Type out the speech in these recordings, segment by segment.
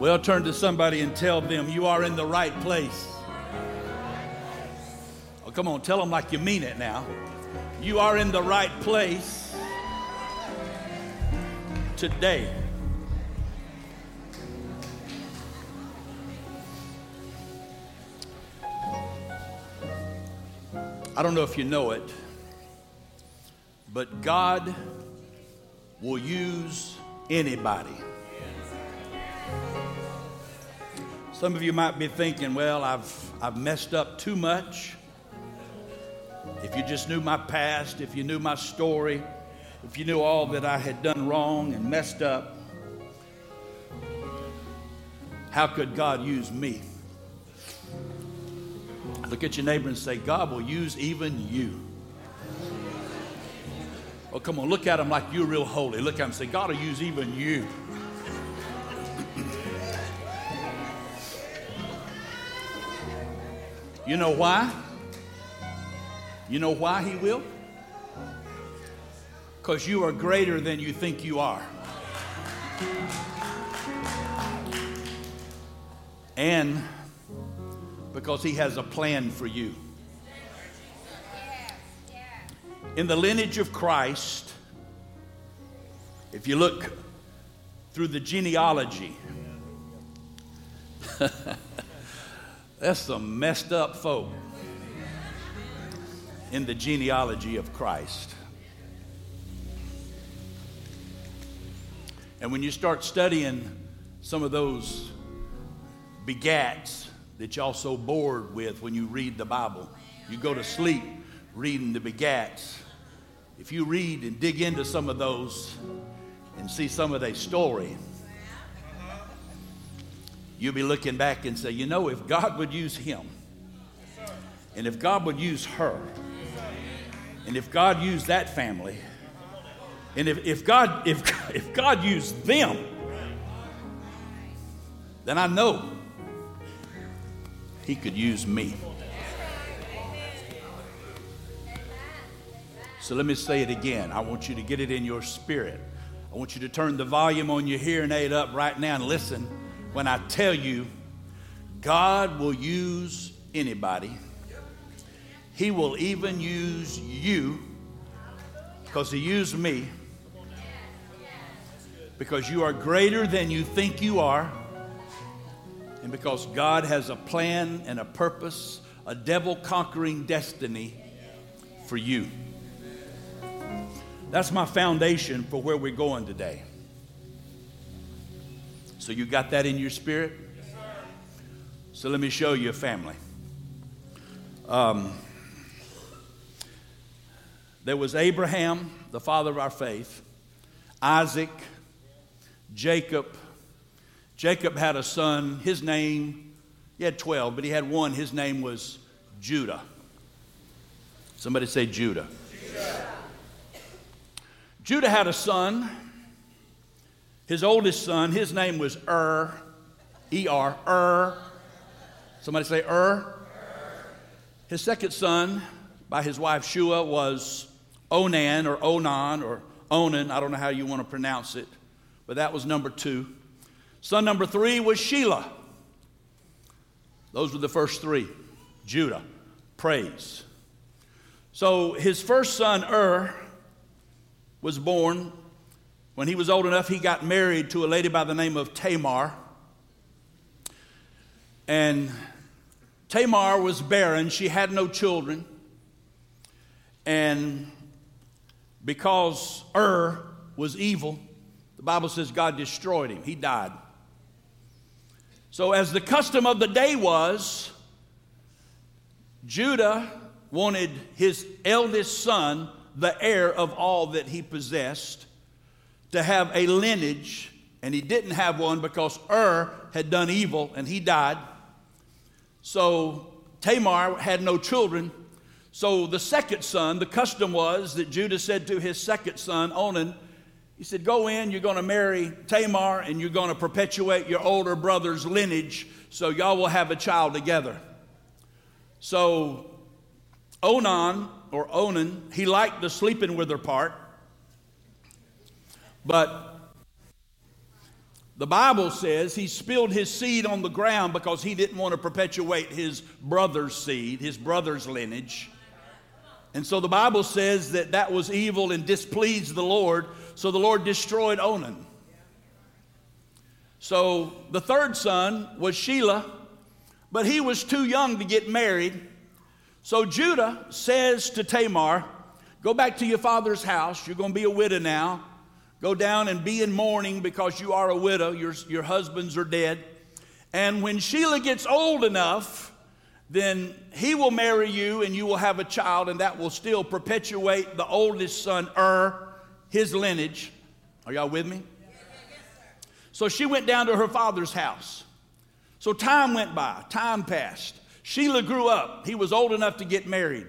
Well, turn to somebody and tell them you are in the right place. Oh, come on, tell them like you mean it now. You are in the right place today. I don't know if you know it, but God will use anybody. Some of you might be thinking, well, I've, I've messed up too much. If you just knew my past, if you knew my story, if you knew all that I had done wrong and messed up, how could God use me? Look at your neighbor and say, God will use even you. Oh, come on, look at him like you're real holy. Look at him and say, God will use even you. You know why? You know why he will? Because you are greater than you think you are. And because he has a plan for you. In the lineage of Christ, if you look through the genealogy, that's some messed up folk in the genealogy of Christ. And when you start studying some of those begats that y'all so bored with when you read the Bible, you go to sleep reading the begats. If you read and dig into some of those and see some of their story, you'll be looking back and say, you know, if God would use him, and if God would use her, and if God used that family, and if, if, God, if, if God used them, then I know He could use me. So let me say it again. I want you to get it in your spirit. I want you to turn the volume on your hearing aid up right now and listen when I tell you God will use anybody he will even use you because He used me because you are greater than you think you are, and because God has a plan and a purpose, a devil conquering destiny for you. That's my foundation for where we're going today. So, you got that in your spirit? So, let me show you a family. Um, there was Abraham, the father of our faith, Isaac, Jacob. Jacob had a son, his name, he had 12, but he had one, his name was Judah. Somebody say Judah. Judah. Judah had a son, his oldest son, his name was Ur, E R, Ur. Somebody say Er. His second son, by his wife Shua, was Onan or Onan or Onan, I don't know how you want to pronounce it, but that was number two. Son number three was Shelah. Those were the first three. Judah, praise. So his first son, Er, was born. When he was old enough, he got married to a lady by the name of Tamar. And Tamar was barren, she had no children. And because Ur was evil, the Bible says God destroyed him. He died. So, as the custom of the day was, Judah wanted his eldest son, the heir of all that he possessed, to have a lineage, and he didn't have one because Ur had done evil and he died. So, Tamar had no children, so the second son, the custom was that Judah said to his second son, Onan, he said, Go in, you're going to marry Tamar, and you're going to perpetuate your older brother's lineage, so y'all will have a child together. So Onan, or Onan, he liked the sleeping with her part, but The Bible says he spilled his seed on the ground because he didn't want to perpetuate his brother's seed, his brother's lineage. And so the Bible says that that was evil and displeased the Lord, so the Lord destroyed Onan. So the third son was Shelah, but he was too young to get married. So Judah says to Tamar, Go back to your father's house. You're going to be a widow now. Go down and be in mourning because you are a widow. Your, your husbands are dead. And when Shelah gets old enough, then he will marry you and you will have a child, and that will still perpetuate the oldest son, Ur, his lineage. Are y'all with me? So she went down to her father's house. So time went by, time passed. Shelah grew up. He was old enough to get married.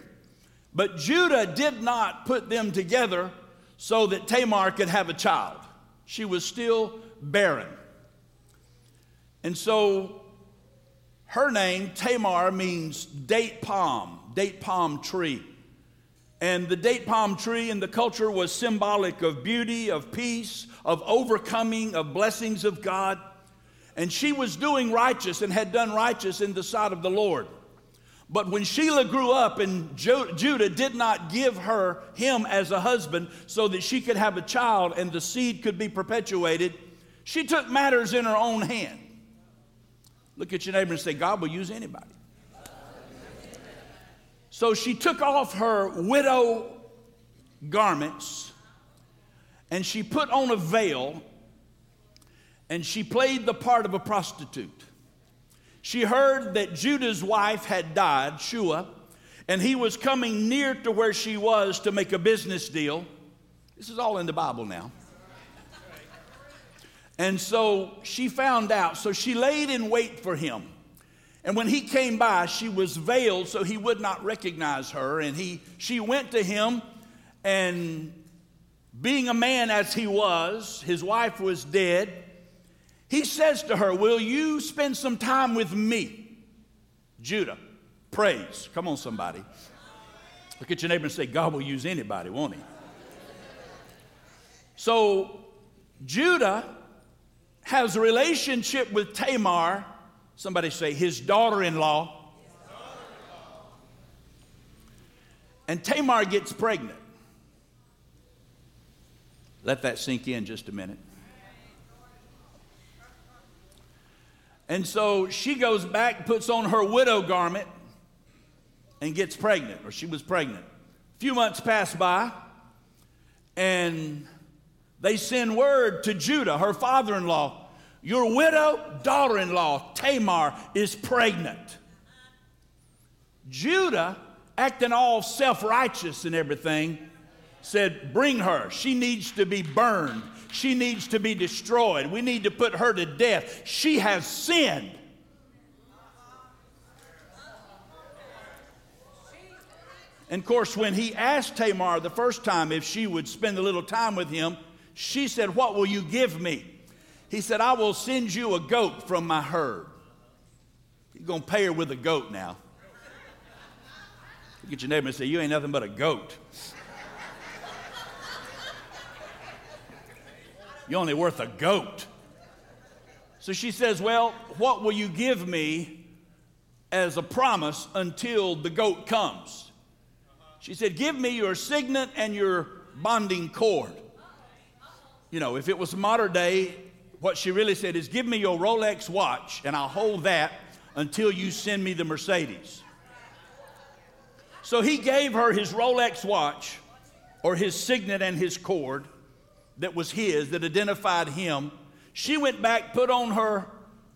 But Judah did not put them together so that Tamar could have a child. She was still barren. And so her name, Tamar, means date palm, date palm tree. And the date palm tree in the culture was symbolic of beauty, of peace, of overcoming, of blessings of God. And she was doing righteous and had done righteous in the sight of the Lord. But when Shelah grew up and Judah did not give her him as a husband so that she could have a child and the seed could be perpetuated, she took matters in her own hand. Look at your neighbor and say, God will use anybody. So she took off her widow garments and she put on a veil and she played the part of a prostitute. She heard that Judah's wife had died, Shua, and he was coming near to where she was to make a business deal. This is all in the Bible now. And so she found out. So she laid in wait for him. And when he came by, she was veiled so he would not recognize her. And he, she went to him, and being a man as he was, his wife was dead. He says to her, Will you spend some time with me? Judah, praise. Come on, somebody. Look at your neighbor and say, God will use anybody, won't he? So, Judah has a relationship with Tamar. Somebody say, his daughter in law. And Tamar gets pregnant. Let that sink in just a minute. And so she goes back, puts on her widow garment, and gets pregnant, or she was pregnant. A few months pass by, and they send word to Judah, her father in law, Your widow, daughter in law, Tamar, is pregnant. Judah, acting all self righteous and everything, said, Bring her. She needs to be burned. She needs to be destroyed. We need to put her to death. She has sinned. And of course, when he asked Tamar the first time if she would spend a little time with him, she said, What will you give me? He said, I will send you a goat from my herd. You're going to pay her with a goat now. Look at your neighbor and say, You ain't nothing but a goat. You're only worth a goat. So she says, Well, what will you give me as a promise until the goat comes? She said, Give me your signet and your bonding cord. You know, if it was modern day, what she really said is, Give me your Rolex watch and I'll hold that until you send me the Mercedes. So he gave her his Rolex watch or his signet and his cord that was his, that identified him. She went back, put on her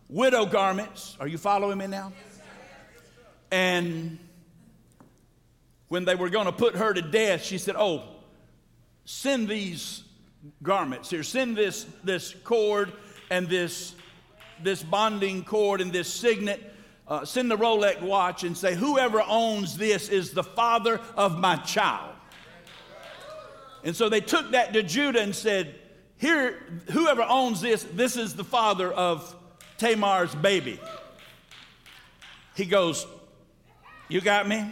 widow garments. Are you following me now? And when they were going to put her to death, she said, Oh, send these garments here, send this, this cord and this, this bonding cord and this signet. Uh, send the Rolex watch and say, Whoever owns this is the father of my child. And so they took that to Judah and said, Here, whoever owns this, this is the father of Tamar's baby. He goes, You got me?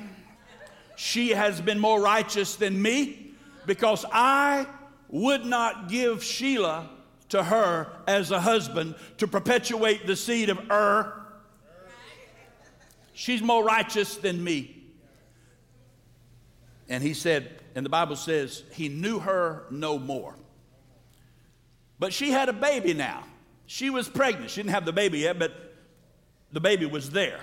She has been more righteous than me because I would not give Shelah to her as a husband to perpetuate the seed of Ur. She's more righteous than me. And he said, and the Bible says, he knew her no more. But she had a baby now. She was pregnant. She didn't have the baby yet, but the baby was there.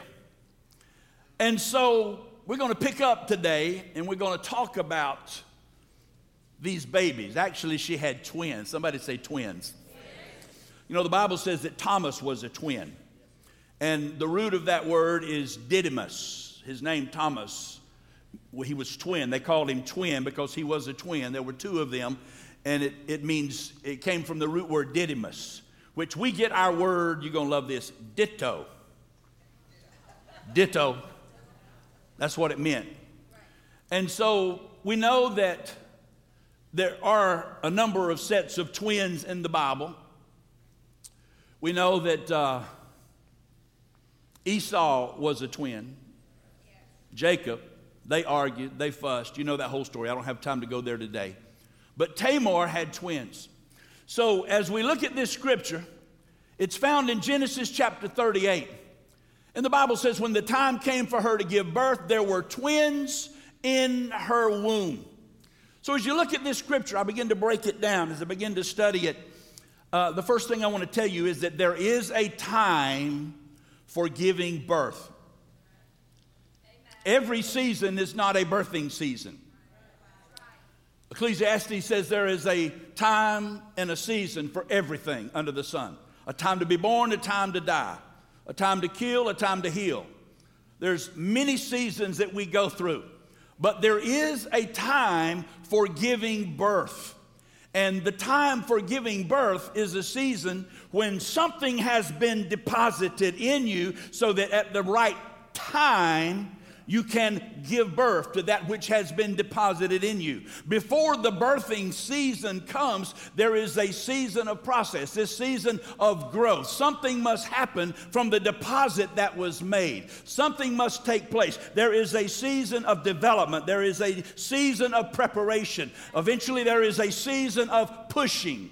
And so we're going to pick up today and we're going to talk about these babies. Actually, she had twins. Somebody say twins. You know, the Bible says that Thomas was a twin. And the root of that word is Didymus. His name, Thomas. He was twin. They called him twin because he was a twin. There were two of them. And it, it means, it came from the root word Didymus, which we get our word, you're going to love this, ditto. Ditto. That's what it meant. And so we know that there are a number of sets of twins in the Bible. We know that uh, Esau was a twin, Jacob, they argued, they fussed. You know that whole story. I don't have time to go there today. But Tamar had twins. So as we look at this scripture, it's found in Genesis chapter 38. And the Bible says, when the time came for her to give birth, there were twins in her womb. So as you look at this scripture, I begin to break it down. As I begin to study it, uh, the first thing I want to tell you is that there is a time for giving birth. Every season is not a birthing season. Ecclesiastes says there is a time and a season for everything under the sun a time to be born, a time to die a time to kill, a time to heal. There's many seasons that we go through, but there is a time for giving birth. And the time for giving birth is a season when something has been deposited in you so that at the right time you can give birth to that which has been deposited in you. Before the birthing season comes, there is a season of process, this season of growth. Something must happen from the deposit that was made. Something must take place. There is a season of development, there is a season of preparation. Eventually, there is a season of pushing.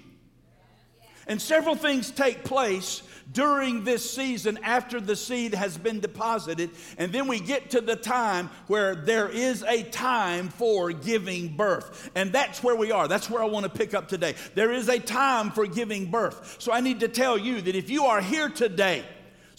And several things take place during this season after the seed has been deposited. And then we get to the time where there is a time for giving birth. And that's where we are. That's where I want to pick up today. There is a time for giving birth. So I need to tell you that if you are here today,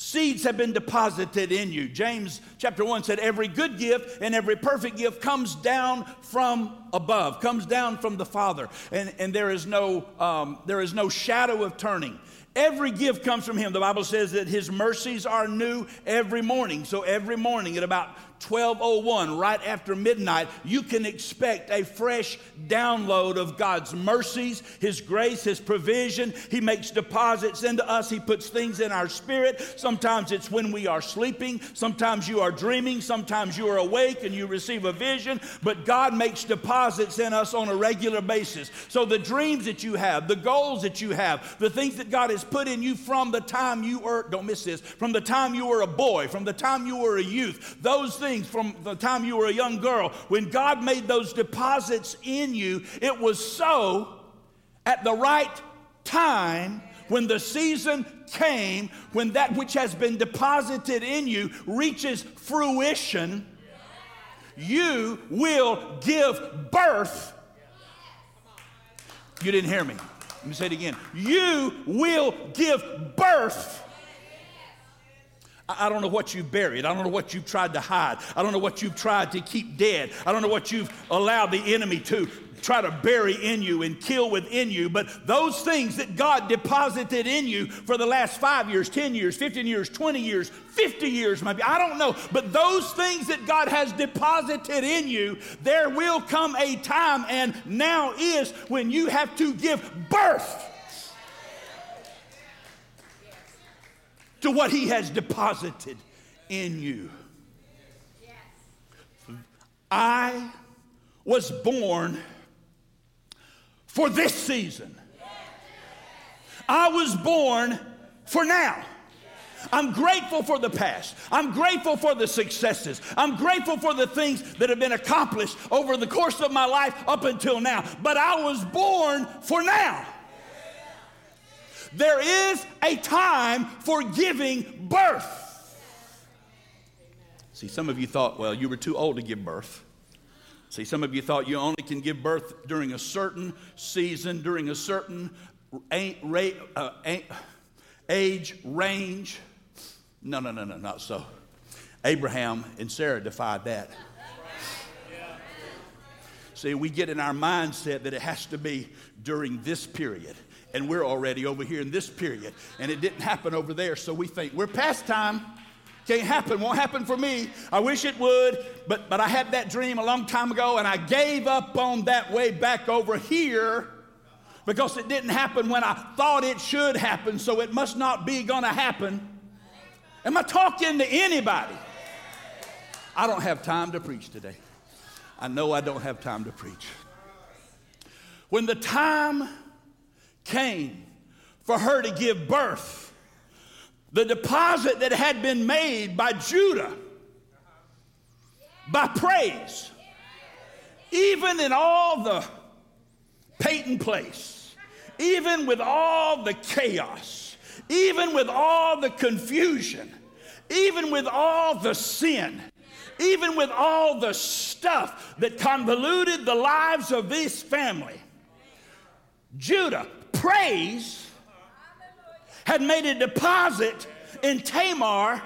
Seeds have been deposited in you. James chapter 1 said, Every good gift and every perfect gift comes down from above, comes down from the Father. And, and there, is no, um, there is no shadow of turning. Every gift comes from Him. The Bible says that His mercies are new every morning. So every morning at about 1201, right after midnight, you can expect a fresh download of God's mercies, His grace, His provision. He makes deposits into us, He puts things in our spirit. Sometimes it's when we are sleeping, sometimes you are dreaming, sometimes you are awake and you receive a vision, but God makes deposits in us on a regular basis. So the dreams that you have, the goals that you have, the things that God has put in you from the time you were, don't miss this, from the time you were a boy, from the time you were a youth, those things things from the time you were a young girl. When God made those deposits in you, it was so at the right time when the season came, when that which has been deposited in you reaches fruition, you will give birth. You didn't hear me. Let me say it again. You will give birth I don't know what you've buried. I don't know what you've tried to hide. I don't know what you've tried to keep dead. I don't know what you've allowed the enemy to try to bury in you and kill within you. But those things that God deposited in you for the last five years, 10 years, 15 years, 20 years, 50 years, maybe, I don't know. But those things that God has deposited in you, there will come a time, and now is when you have to give birth to what He has deposited in you. I was born for this season. I was born for now. I'm grateful for the past. I'm grateful for the successes. I'm grateful for the things that have been accomplished over the course of my life up until now. But I was born for now. There is a time for giving birth. See, some of you thought, well, you were too old to give birth. See, some of you thought you only can give birth during a certain season, during a certain uh, age range. No, no, no, no, not so. Abraham and Sarah defied that. See, we get in our mindset that it has to be during this period. And we're already over here in this period. And it didn't happen over there. So we think we're past time. Can't happen, won't happen for me. I wish it would, but, but I had that dream a long time ago and I gave up on that way back over here because it didn't happen when I thought it should happen, so it must not be to happen. Am I talking to anybody? I don't have time to preach today. I know I don't have time to preach. When the time came for her to give birth, the deposit that had been made by Judah by praise, even in all the Peyton place, even with all the chaos, even with all the confusion, even with all the sin, even with all the stuff that convoluted the lives of this family, Judah, praise, had made a deposit in Tamar,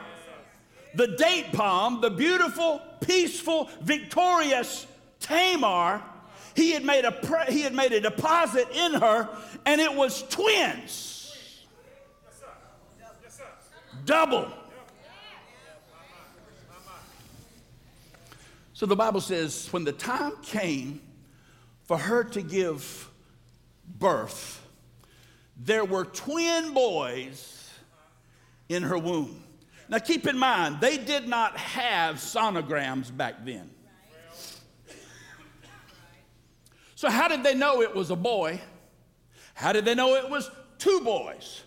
the date palm, the beautiful, peaceful, victorious Tamar. He had made a, he had made a deposit in her, and it was twins. Double. So the Bible says, when the time came for her to give birth, there were twin boys in her womb. Now keep in mind, they did not have sonograms back then. So, how did they know it was a boy? How did they know it was two boys?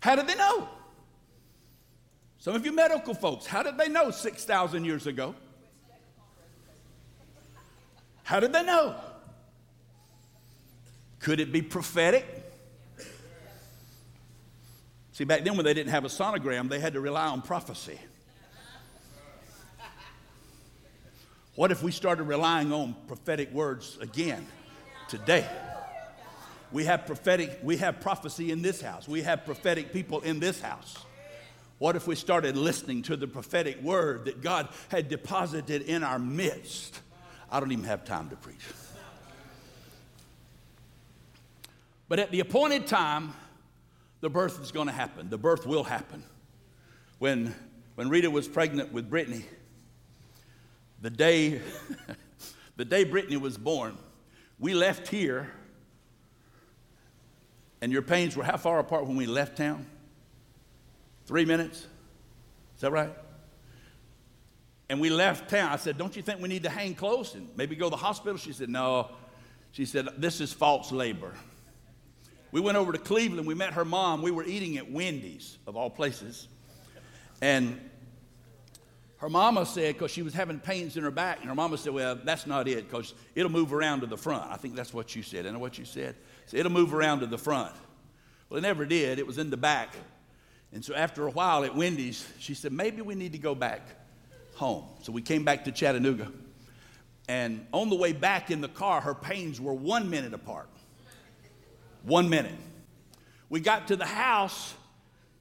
How did they know? Some of you medical folks, how did they know 6,000 years ago? How did they know? Could it be prophetic? See, back then when they didn't have a sonogram, they had to rely on prophecy. What if we started relying on prophetic words again today? We have prophetic, we have prophecy in this house. We have prophetic people in this house. What if we started listening to the prophetic word that God had deposited in our midst? I don't even have time to preach. But at the appointed time, the birth is going to happen. The birth will happen. When, when Rita was pregnant with Brittany, the day, the day Brittany was born, we left here, and your pains were how far apart when we left town? Three minutes? Is that right? And we left town. I said, Don't you think we need to hang close and maybe go to the hospital? She said, No. She said, This is false labor. We went over to Cleveland. We met her mom. We were eating at Wendy's, of all places. And her mama said, because she was having pains in her back, and her mama said, Well, that's not it, because it'll move around to the front. I think that's what you said. I know what you said. So it'll move around to the front. Well, it never did. It was in the back. And so after a while at Wendy's, she said, maybe we need to go back home. So we came back to Chattanooga. And on the way back in the car, her pains were one minute apart. One minute. We got to the house.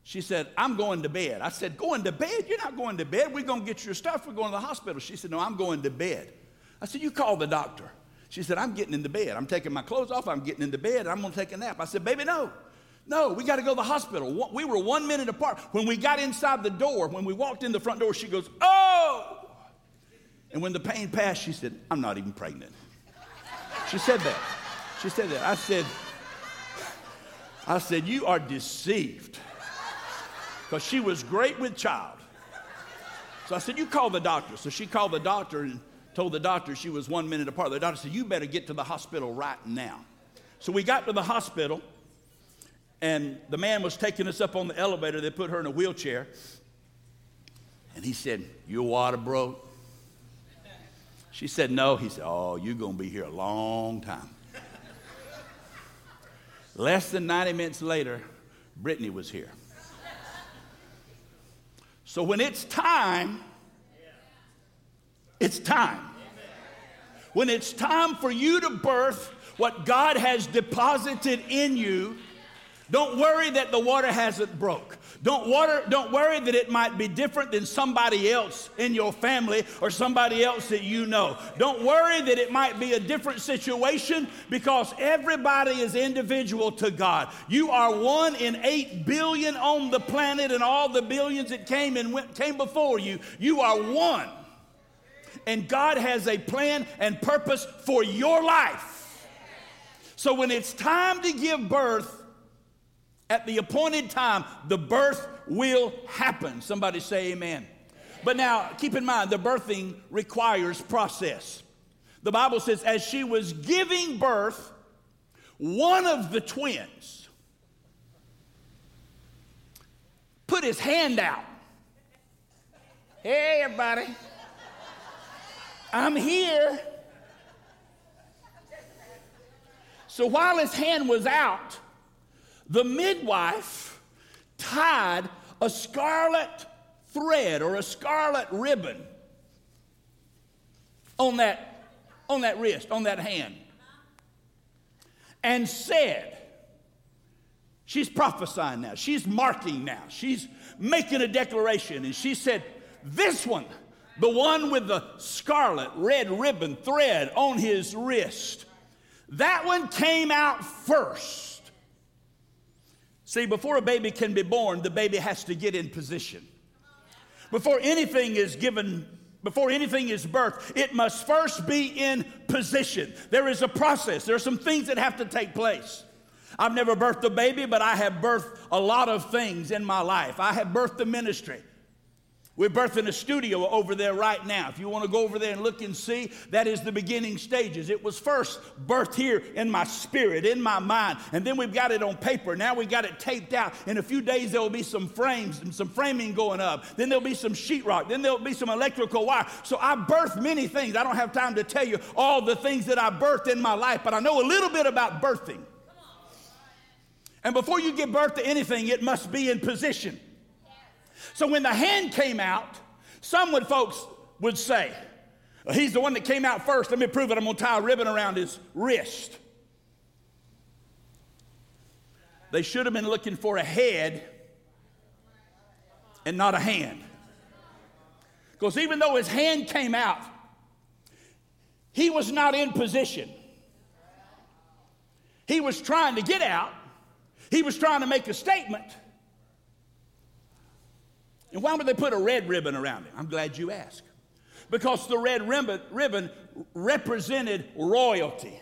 She said, I'm going to bed. I said, Going to bed? You're not going to bed. We're going to get your stuff. We're going to the hospital. She said, No, I'm going to bed. I said, You call the doctor. She said, I'm getting into bed. I'm taking my clothes off. I'm getting into bed. I'm going to take a nap. I said, Baby, no. No, we got to go to the hospital. We were one minute apart. When we got inside the door, when we walked in the front door, she goes, Oh! And when the pain passed, she said, I'm not even pregnant. She said that. She said that. I said, I said, You are deceived. Because she was great with child. So I said, You call the doctor. So she called the doctor and told the doctor she was one minute apart. The doctor said, You better get to the hospital right now. So we got to the hospital and the man was taking us up on the elevator. They put her in a wheelchair. And he said, Your water broke? She said, No. He said, Oh, you're going to be here a long time. Less than 90 minutes later, Brittany was here. So when it's time, it's time. When it's time for you to birth what God has deposited in you, don't worry that the water hasn't broke. Don't, water, don't worry that it might be different than somebody else in your family or somebody else that you know. Don't worry that it might be a different situation because everybody is individual to God. You are one in eight billion on the planet and all the billions that came and went, came before you. You are one. And God has a plan and purpose for your life. So when it's time to give birth, at the appointed time, the birth will happen. Somebody say amen. But now, keep in mind, the birthing requires process. The Bible says, as she was giving birth, one of the twins put his hand out. Hey, everybody. I'm here. So while his hand was out, the midwife tied a scarlet thread or a scarlet ribbon on that, on that wrist, on that hand, and said, She's prophesying now. She's marking now. She's making a declaration. And she said, This one, the one with the scarlet red ribbon thread on his wrist, that one came out first. See, before a baby can be born, the baby has to get in position. Before anything is given, before anything is birthed, it must first be in position. There is a process, there are some things that have to take place. I've never birthed a baby, but I have birthed a lot of things in my life. I have birthed the ministry. We're birthing a studio over there right now. If you want to go over there and look and see, that is the beginning stages. It was first birthed here in my spirit, in my mind, and then we've got it on paper. Now we've got it taped out. In a few days, there will be some frames and some framing going up. Then there'll be some sheetrock. Then there'll be some electrical wire. So I birthed many things. I don't have time to tell you all the things that I birthed in my life, but I know a little bit about birthing. And before you give birth to anything, it must be in position. So when the hand came out, some would folks would say, he's the one that came out first. Let me prove it. I'm going to tie a ribbon around his wrist. They should have been looking for a head and not a hand. Because even though his hand came out, he was not in position. He was trying to get out, he was trying to make a statement. And why would they put a red ribbon around it? I'm glad you asked. Because the red ribbon, ribbon represented royalty.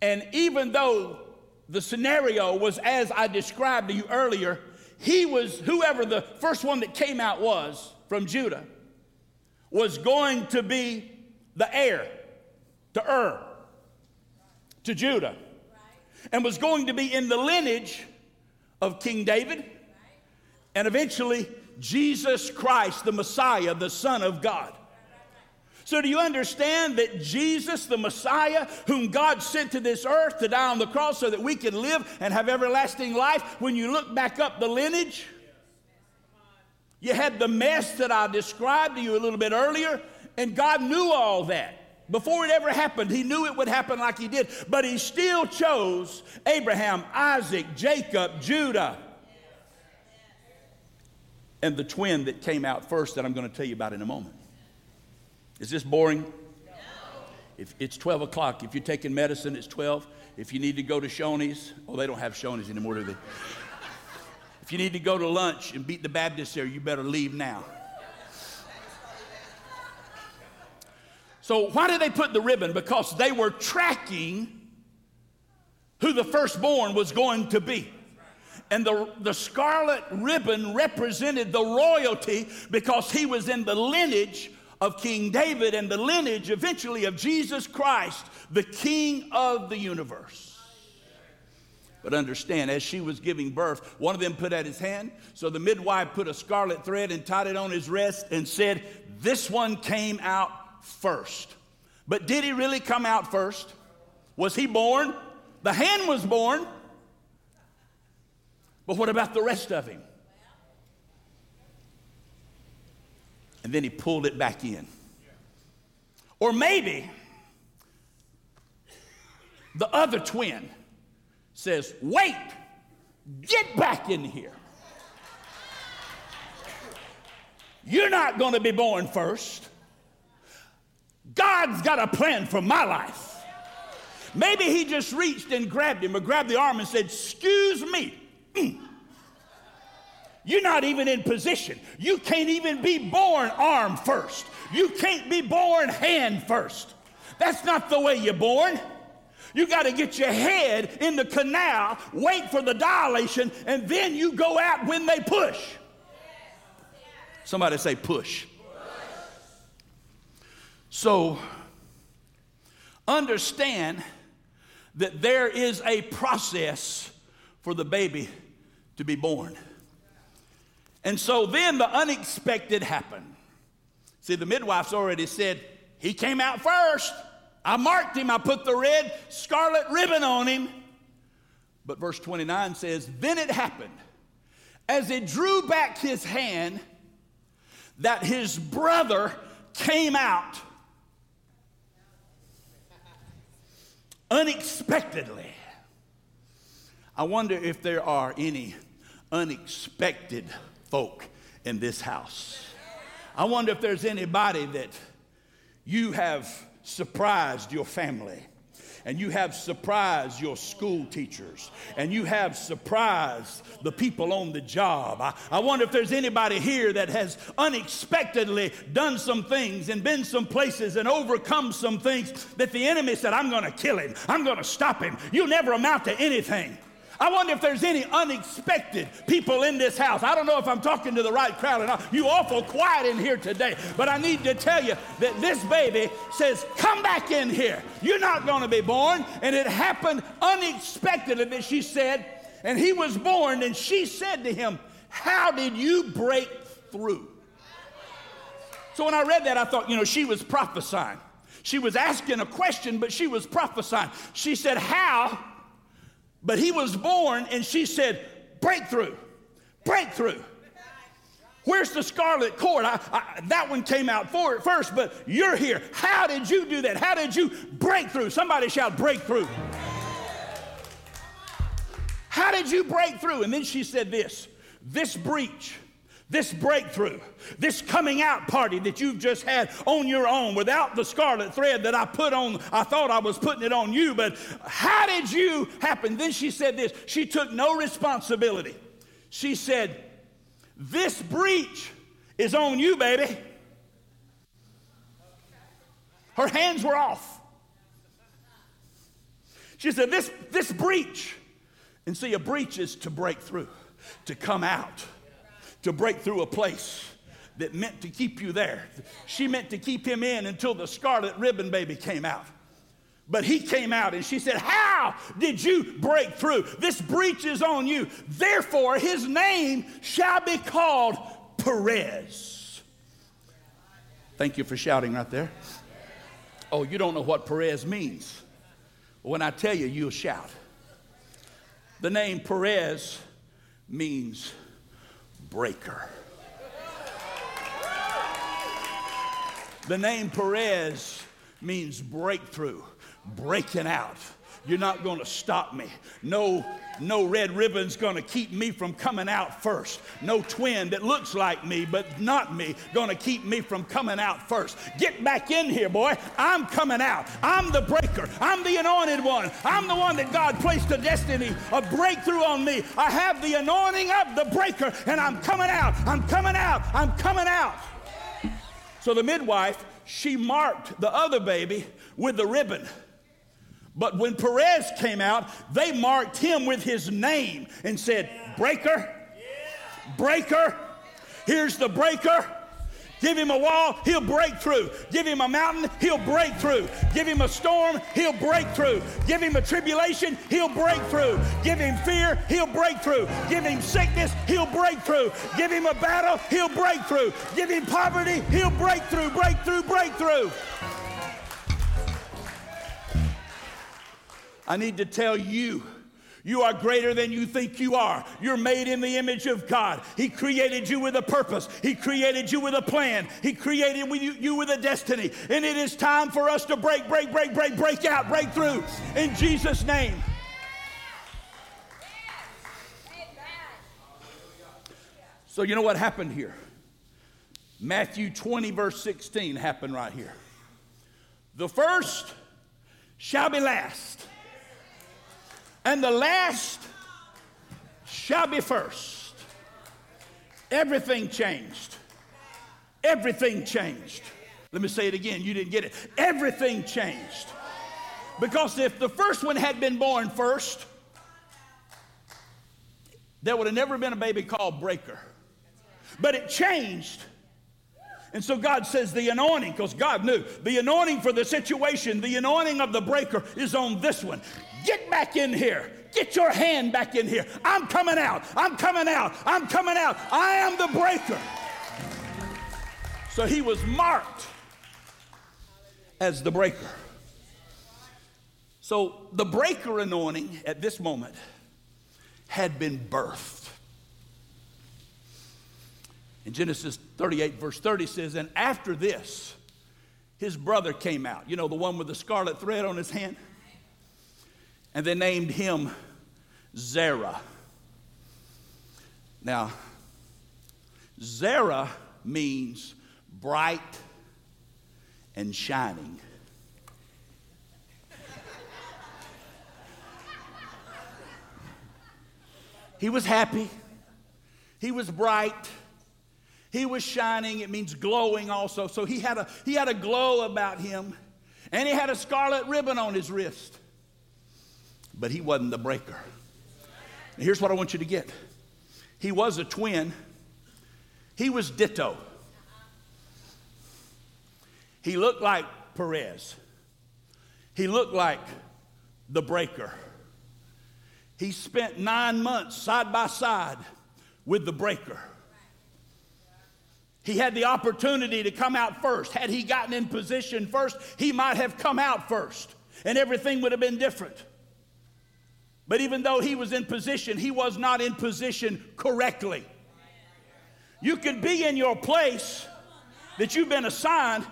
And even though the scenario was as I described to you earlier, he was, whoever the first one that came out was from Judah, was going to be the heir to Ur, to Judah, and was going to be in the lineage of King David and eventually Jesus Christ, the Messiah, the Son of God. So, do you understand that Jesus, the Messiah, whom God sent to this earth to die on the cross so that we can live and have everlasting life, when you look back up the lineage, you had the mess that I described to you a little bit earlier, and God knew all that. Before it ever happened, He knew it would happen like He did, but He still chose Abraham, Isaac, Jacob, Judah and the twin that came out first that I'm going to tell you about in a moment. Is this boring? No. If it's 12 o'clock. If you're taking medicine, it's 12. If you need to go to Shoney's, oh, they don't have Shoney's anymore, do they? if you need to go to lunch and beat the Baptist there, you better leave now. So, why did they put the ribbon? Because they were tracking who the firstborn was going to be. And the, the scarlet ribbon represented the royalty because he was in the lineage of King David and the lineage eventually of Jesus Christ, the King of the universe. But understand, as she was giving birth, one of them put out his hand. So the midwife put a scarlet thread and tied it on his wrist and said, This one came out first. But did he really come out first? Was he born? The hand was born, but what about the rest of him? And then he pulled it back in. Or maybe the other twin says, Wait, get back in here. You're not going to be born first. God's got a plan for my life. Maybe he just reached and grabbed him or grabbed the arm and said, Excuse me. Mm. You're not even in position. You can't even be born arm first. You can't be born hand first. That's not the way you're born. You got to get your head in the canal, wait for the dilation, and then you go out when they push. Somebody say push. So, understand that there is a process for the baby to be born. And so then the unexpected happened. See, the midwife's already said, He came out first. I marked him, I put the red scarlet ribbon on him. But verse 29 says, Then it happened, as he drew back his hand, that his brother came out unexpectedly. I wonder if there are any unexpected folk in this house. I wonder if there's anybody that you have surprised your family and you have surprised your school teachers, and you have surprised the people on the job. I, I, wonder if there's anybody here that has unexpectedly done some things and been some places and overcome some things that the enemy said, I'm to kill him, I'm to stop him. You'll never amount to anything. I wonder if there's any unexpected people in this house. I don't know if I'm talking to the right crowd or not. You awful quiet in here today, but I need to tell you that this baby says, "Come back in here. You're not going to be born." And it happened unexpectedly that she said, and he was born, and she said to him, "How did you break through?" So when I read that, I thought, you know, she was prophesying. She was asking a question, but she was prophesying. She said, How but he was born, and she said, Breakthrough, breakthrough. Where's the scarlet cord? I, I, that one came out for first, but you're here. How did you do that? How did you break through? Somebody shout, breakthrough. How did you break through? And then she said this this breach this breakthrough, this coming out party that you've just had on your own without the scarlet thread that I put on, I thought I was putting it on you, but how did you happen? Then she said this she took no responsibility. She said, This breach is on you, baby. Her hands were off. She said, This, this breach, and see, a breach is to break through, to come out to break through a place that meant to keep you there. She meant to keep him in until the scarlet ribbon baby came out. But he came out and she said, How did you break through? This breach is on you. Therefore, his name shall be called Perez. Thank you for shouting right there. Oh, you don't know what Perez means. When I tell you, you'll shout. The name Perez means breaker. The name Perez means breakthrough, breaking out. You're not going to stop me. No, no red ribbon's going to keep me from coming out first. No twin that looks like me but not me going to keep me from coming out first. Get back in here, boy. I'm coming out. I'm the breaker. I'm the anointed one. I'm the one that God placed a destiny, a breakthrough on me. I have the anointing of the breaker and I'm coming out. I'm coming out. I'm coming out. So the midwife, she marked the other baby with the ribbon. But when Perez came out, they marked him with his name and said, Breaker, breaker, here's the breaker. Give him a wall, he'll break through. Give him a mountain, he'll break through. Give him a storm, he'll break through. Give him a tribulation, he'll break through. Give him fear, he'll break through. Give him sickness, he'll break through. Give him a battle, he'll break through. Give him poverty, he'll break through, break through, break through. I need to tell you. You are greater than you think you are. You're made in the image of God. He created you with a purpose. He created you with a plan. He created you, you with a destiny. And it is time for us to break, break, break, break, break out, break through in Jesus' name. So, you know what happened here? Matthew 20, verse 16 happened right here. The first shall be last, and the last shall be first. Everything changed. Everything changed. Let me say it again. You didn't get it. Everything changed. Because if the first one had been born first, there would have never been a baby called Breaker. But it changed. And so God says the anointing, because God knew the anointing for the situation, the anointing of the breaker is on this one. Get back in here. Get your hand back in here. I'm coming out. I'm coming out. I'm coming out. I am the breaker. So he was marked as the breaker. So the breaker anointing at this moment had been birthed. In Genesis 38, verse 30 says, And after this, his brother came out. You know, the one with the scarlet thread on his hand? And they named him Zerah. Now, Zerah means bright and shining. he was happy, he was bright, he was shining, it means glowing also. So he had a, he had a glow about him, and he had a scarlet ribbon on his wrist. But he wasn't the breaker. Here's what I want you to get he was a twin, he was ditto. He looked like Perez, he looked like the breaker. He spent nine months side by side with the breaker. He had the opportunity to come out first. Had he gotten in position first, he might have come out first, and everything would have been different. But even though he was in position, he was not in position correctly. You can be in your place that you've been assigned,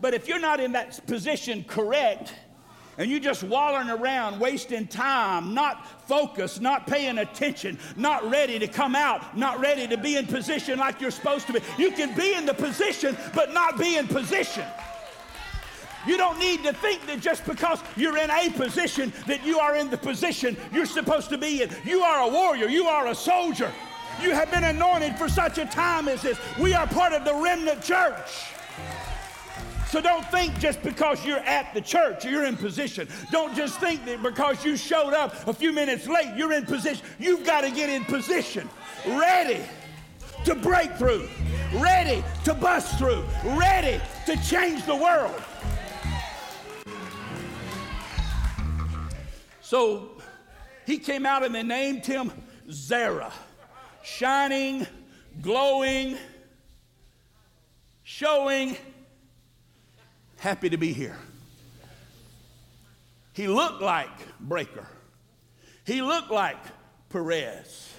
but if you're not in that position correct, and you just wallering around, wasting time, not focused, not paying attention, not ready to come out, not ready to be in position like you're supposed to be. You can be in the position, but not be in position. You don't need to think that just because you're in a position that you are in the position you're supposed to be in. You are a warrior, you are a soldier. You have been anointed for such a time as this. We are part of the remnant church. So don't think just because you're at the church, you're in position. Don't just think that because you showed up a few minutes late, you're in position. You've got to get in position, ready to break through, ready to bust through, ready to change the world. So he came out and they named him Zerah, shining, glowing, showing happy to be here. He looked like Breaker. He looked like Perez.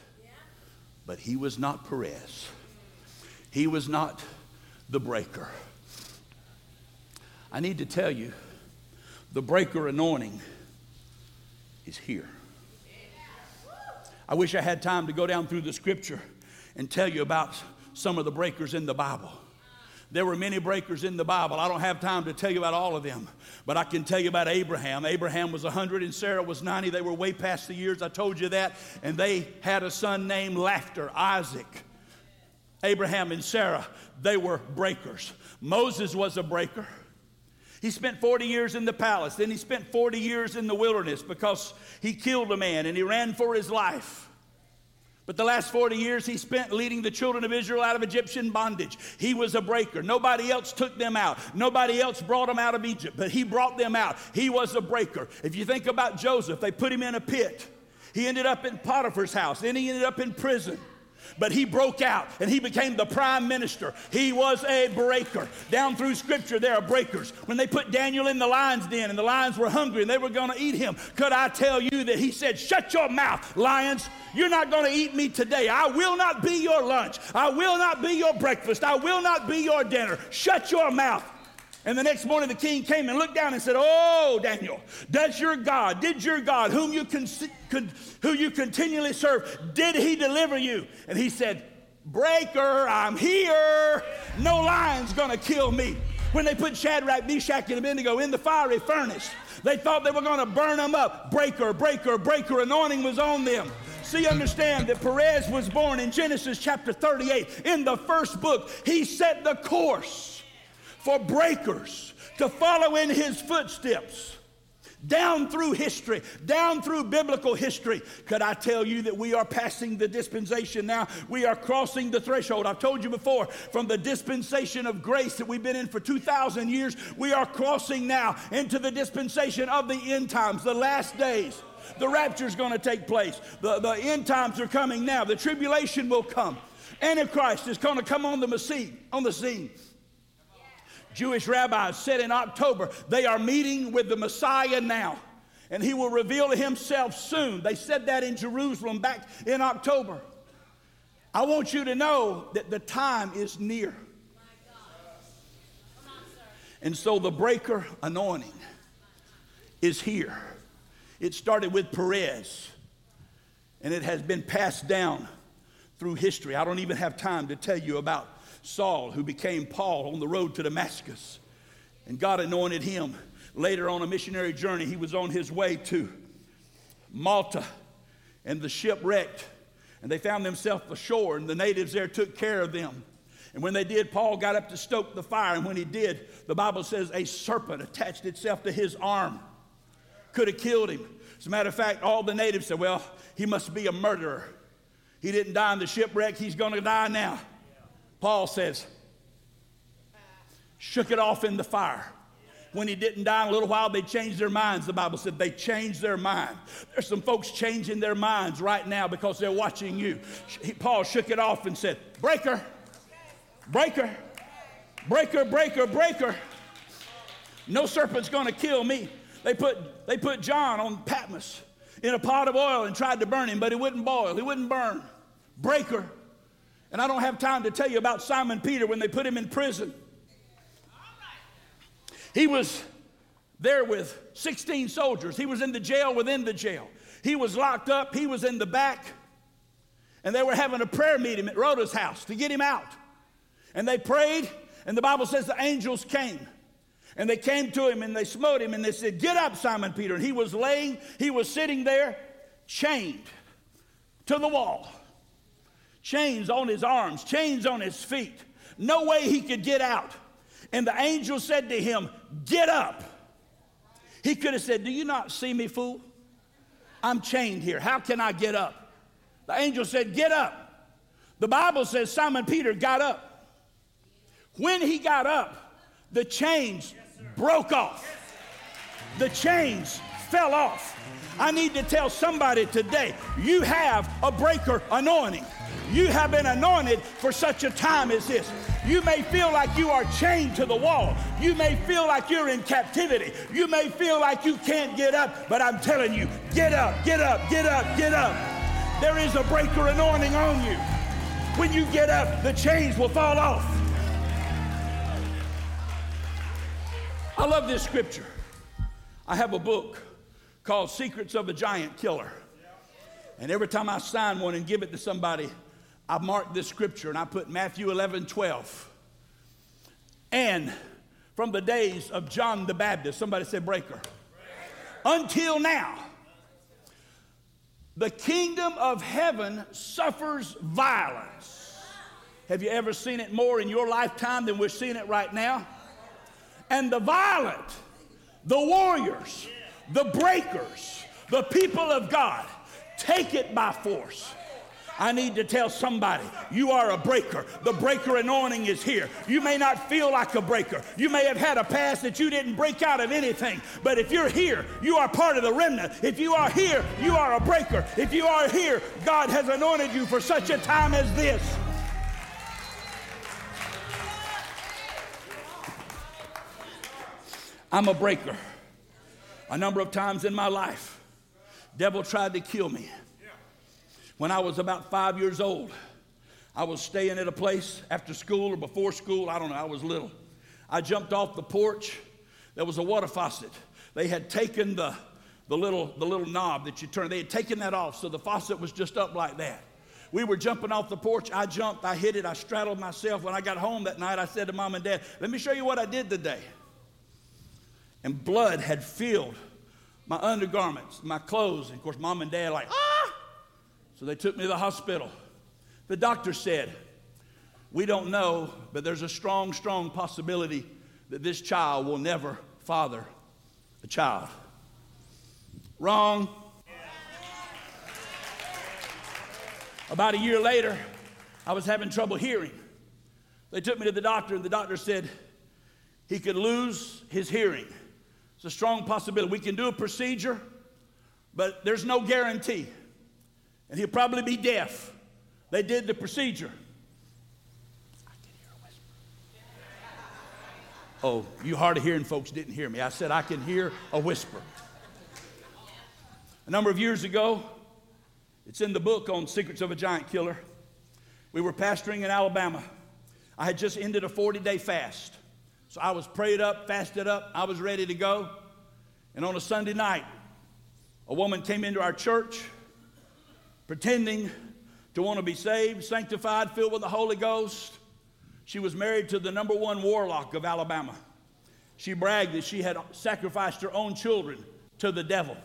But he was not Perez. He was not the breaker. I need to tell you the breaker anointing is here. I wish I had time to go down through the scripture and tell you about some of the breakers in the Bible. There were many breakers in the Bible. I don't have time to tell you about all of them, but I can tell you about Abraham. Abraham was 100 and Sarah was 90. They were way past the years. I told you that. And they had a son named Laughter, Isaac. Abraham and Sarah, they were breakers. Moses was a breaker. He spent 40 years in the palace. Then he spent 40 years in the wilderness because he killed a man and he ran for his life. But the last 40 years he spent leading the children of Israel out of Egyptian bondage. He was a breaker. Nobody else took them out. Nobody else brought them out of Egypt, but he brought them out. He was a breaker. If you think about Joseph, they put him in a pit. He ended up in Potiphar's house. Then he ended up in prison. But he broke out and he became the prime minister. He was a breaker. Down through scripture, there are breakers. When they put Daniel in the lion's den and the lions were hungry and they were going to eat him, could I tell you that he said, Shut your mouth, lions. You're not going to eat me today. I will not be your lunch. I will not be your breakfast. I will not be your dinner. Shut your mouth. And the next morning the king came and looked down and said, Oh, Daniel, does your God, did your God, whom you, con- con- who you continually serve, did he deliver you? And he said, Breaker, I'm here. No lion's gonna kill me. When they put Shadrach, Meshach, and Abednego in the fiery furnace, they thought they were gonna burn them up. Breaker, breaker, breaker, anointing was on them. See, understand that Perez was born in Genesis chapter 38. In the first book, he set the course for breakers to follow in his footsteps down through history, down through biblical history. Could I tell you that we are passing the dispensation now? We are crossing the threshold. I've told you before, from the dispensation of grace that we've been in for 2,000 years, we are crossing now into the dispensation of the end times, the last days. The rapture is going to take place. The, the end times are coming now. The tribulation will come. Antichrist is going to come on the scene. On the scene. Jewish rabbis said in October, they are meeting with the Messiah now, and he will reveal himself soon. They said that in Jerusalem back in October. I want you to know that the time is near. And so the breaker anointing is here. It started with Perez, and it has been passed down through history. I don't even have time to tell you about Saul, who became Paul on the road to Damascus. And God anointed him. Later on a missionary journey, he was on his way to Malta, and the ship wrecked. And they found themselves ashore, and the natives there took care of them. And when they did, Paul got up to stoke the fire. And when he did, the Bible says a serpent attached itself to his arm. Could have killed him. As a matter of fact, all the natives said, Well, he must be a murderer. He didn't die in the shipwreck, he's going to die now. Paul says, shook it off in the fire. When he didn't die in a little while, they changed their minds. The Bible said they changed their mind. There's some folks changing their minds right now because they're watching you. Paul shook it off and said, Breaker, breaker, breaker, breaker, breaker. No serpent's going to kill me. They put, they put John on Patmos in a pot of oil and tried to burn him, but he wouldn't boil, he wouldn't burn. Breaker, and I don't have time to tell you about Simon Peter when they put him in prison. He was there with 16 soldiers. He was in the jail within the jail. He was locked up. He was in the back. And they were having a prayer meeting at Rhoda's house to get him out. And they prayed, and the Bible says the angels came. And they came to him and they smote him and they said, Get up, Simon Peter. And he was laying, he was sitting there chained to the wall chains on his arms, chains on his feet. No way he could get out. And the angel said to him, Get up. He could have said, Do you not see me, fool? I'm chained here. How can I get up? The angel said, Get up. The Bible says Simon Peter got up. When he got up, the chains broke off. The chains fell off. I need to tell somebody today you have a breaker anointing. You have been anointed for such a time as this. You may feel like you are chained to the wall. You may feel like you're in captivity. You may feel like you can't get up, but I'm telling you, get up, get up, get up, get up. There is a breaker anointing on you. When you get up, the chains will fall off. I love this scripture. I have a book called Secrets of a Giant Killer. And every time I sign one and give it to somebody, I marked this scripture and I put Matthew 11, 12. And from the days of John the Baptist, somebody said breaker, breaker. until now, the kingdom of heaven suffers violence. Have you ever seen it more in your lifetime than we're seeing it right now? And the violent, the warriors, the breakers, the people of God take it by force. I need to tell somebody you are a breaker. The breaker anointing is here. You may not feel like a breaker. You may have had a past that you didn't break out of anything. But if you're here, you are part of the remnant. If you are here, you are a breaker. If you are here, God has anointed you for such a time as this. I'm a breaker. A number of times in my life, devil tried to kill me. When I was about five years old, I was staying at a place after school or before school. I don't know, I was little. I jumped off the porch. There was a water faucet. They had taken the, the, little, the little knob that you turn, they had taken that off, so the faucet was just up like that. We were jumping off the porch. I jumped, I hit it, I straddled myself. When I got home that night, I said to mom and dad, Let me show you what I did today. And blood had filled my undergarments, my clothes. And of course, mom and dad, like, ah! So they took me to the hospital. The doctor said, We don't know, but there's a strong, strong possibility that this child will never father a child. Wrong. About a year later, I was having trouble hearing. They took me to the doctor, and the doctor said he could lose his hearing. It's a strong possibility. We can do a procedure, but there's no guarantee and he'll probably be deaf. They did the procedure. Oh, you hard of hearing folks didn't hear me. I said I can hear a whisper. A number of years ago, it's in the book on Secrets of a Giant Killer. We were pastoring in Alabama. I had just ended a 40 day fast. So I was prayed up, fasted up, I was ready to go. And on a Sunday night, a woman came into our church pretending to want to be saved, sanctified, filled with the Holy Ghost. She was married to the number one warlock of Alabama. She bragged that she had sacrificed her own children to the devil.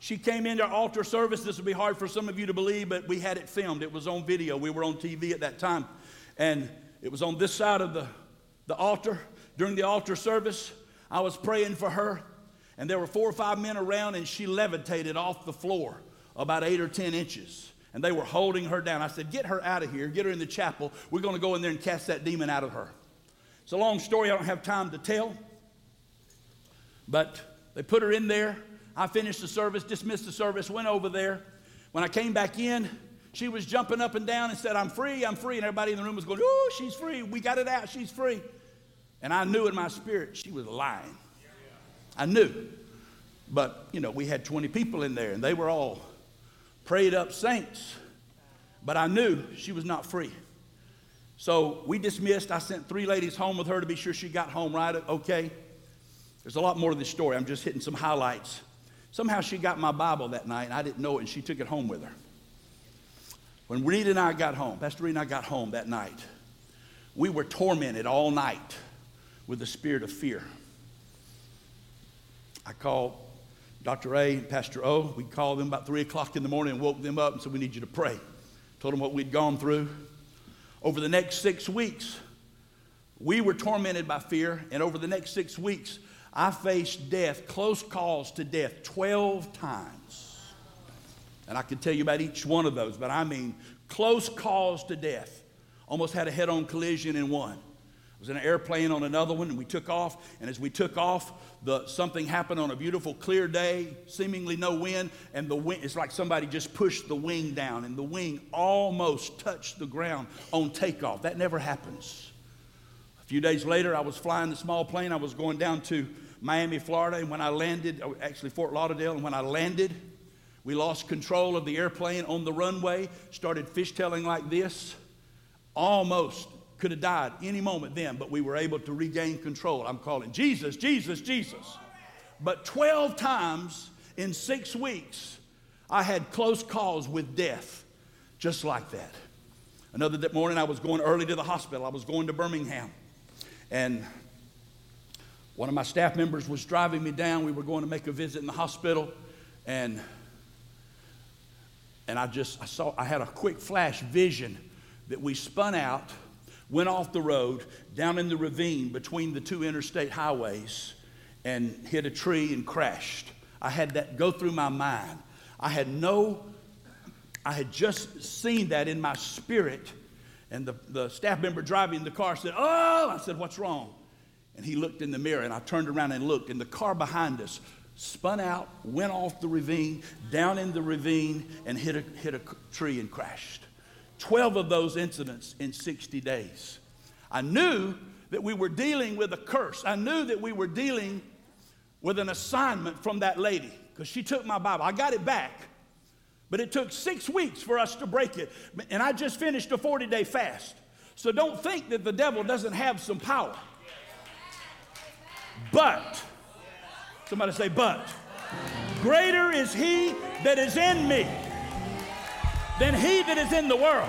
She came into our altar service. This would be hard for some of you to believe, but we had it filmed. It was on video. We were on TV at that time. And it was on this side of the, the altar. During the altar service, I was praying for her, and there were four or five men around, and she levitated off the floor about eight or 10 inches. And they were holding her down. I said, Get her out of here. Get her in the chapel. We're going to go in there and cast that demon out of her. It's a long story. I don't have time to tell. But they put her in there. I finished the service, dismissed the service, went over there. When I came back in, she was jumping up and down and said, I'm free, I'm free. And everybody in the room was going, Oh, she's free. We got it out. She's free. And I knew in my spirit she was lying. I knew. But, you know, we had 20 people in there and they were all prayed up saints, but I knew she was not free. So we dismissed. I sent three ladies home with her to be sure she got home right. Okay. There's a lot more to this story. I'm just hitting some highlights. Somehow she got my Bible that night, and I didn't know it, and she took it home with her. When Reed and I got home, Pastor Reed and I got home that night, we were tormented all night with the spirit of fear. I called Dr. A and Pastor O, we called them about 3 o'clock in the morning and woke them up and said, We need you to pray. Told them what we'd gone through. Over the next six weeks, we were tormented by fear, and over the next six weeks, I faced death, close calls to death, 12 times. And I can tell you about each one of those, but I mean close calls to death. Almost had a head on collision in one was in an airplane on another one, and we took off. And as we took off, the, something happened on a beautiful, clear day, seemingly no wind, and the wing, it's like somebody just pushed the wing down, and the wing almost touched the ground on takeoff. That never happens. A few days later, I was flying the small plane. I was going down to Miami, Florida, and when I landed, oh, actually Fort Lauderdale, and when I landed, we lost control of the airplane on the runway, started fishtailing like this, almost could have died any moment then, but we were able to regain control. I'm calling Jesus, Jesus, Jesus. But 12 times in six weeks, I had close calls with death, just like that. Another that morning, I was going early to the hospital. I was going to Birmingham. And one of my staff members was driving me down. We were going to make a visit in the hospital. And, and I just, I saw, I had a quick flash vision that we spun out went off the road down in the ravine between the two interstate highways and hit a tree and crashed. I had that go through my mind. I had no I had just seen that in my spirit. And the, the staff member driving the car said, Oh, I said, What's wrong? And he looked in the mirror, and I turned around and looked, and the car behind us spun out, went off the ravine, down in the ravine, and hit a, hit a tree and crashed. 12 of those incidents in 60 days. I knew that we were dealing with a curse. I knew that we were dealing with an assignment from that lady because she took my Bible. I got it back, but it took six weeks for us to break it. And I just finished a 40 day fast. So don't think that the devil doesn't have some power. But, somebody say, but, greater is he that is in me than he that is in the world.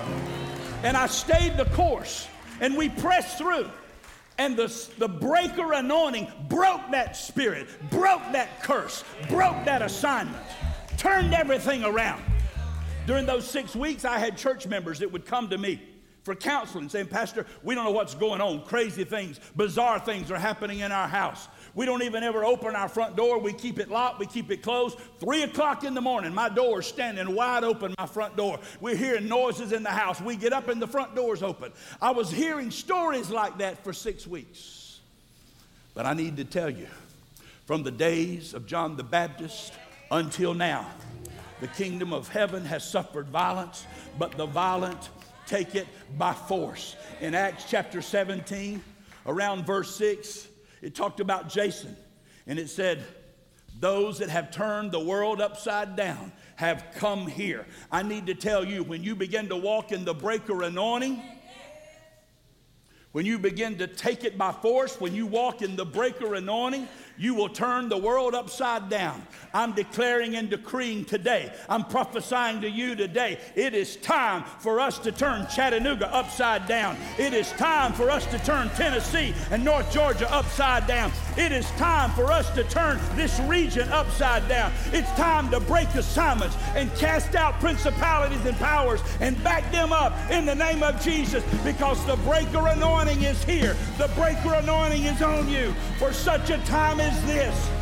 And I stayed the course and we pressed through. And the, the breaker anointing broke that spirit, broke that curse, broke that assignment, turned everything around. During those six weeks, I had church members that would come to me for counseling, saying, Pastor, we don't know what's going on. Crazy things, bizarre things are happening in our house. We don't even ever open our front door. We keep it locked, we keep it closed. Three o'clock in the morning, my door is standing wide open, my front door. We're hearing noises in the house. We get up and the front door's open. I was hearing stories like that for six weeks. But I need to tell you, from the days of John the Baptist until now, the kingdom of heaven has suffered violence, but the violent take it by force. In Acts chapter 17, around verse 6, it talked about Jason, and it said, Those that have turned the world upside down have come here. I need to tell you, when you begin to walk in the breaker anointing, when you begin to take it by force, when you walk in the breaker anointing, you will turn the world upside down. I'm declaring and decreeing today, I'm prophesying to you today, it is time for us to turn Chattanooga upside down. It is time for us to turn Tennessee and North Georgia upside down. It is time for us to turn this region upside down. It's time to break assignments and cast out principalities and powers and back them up in the name of Jesus because the breaker anointing is here. The breaker anointing is on you for such a time as this.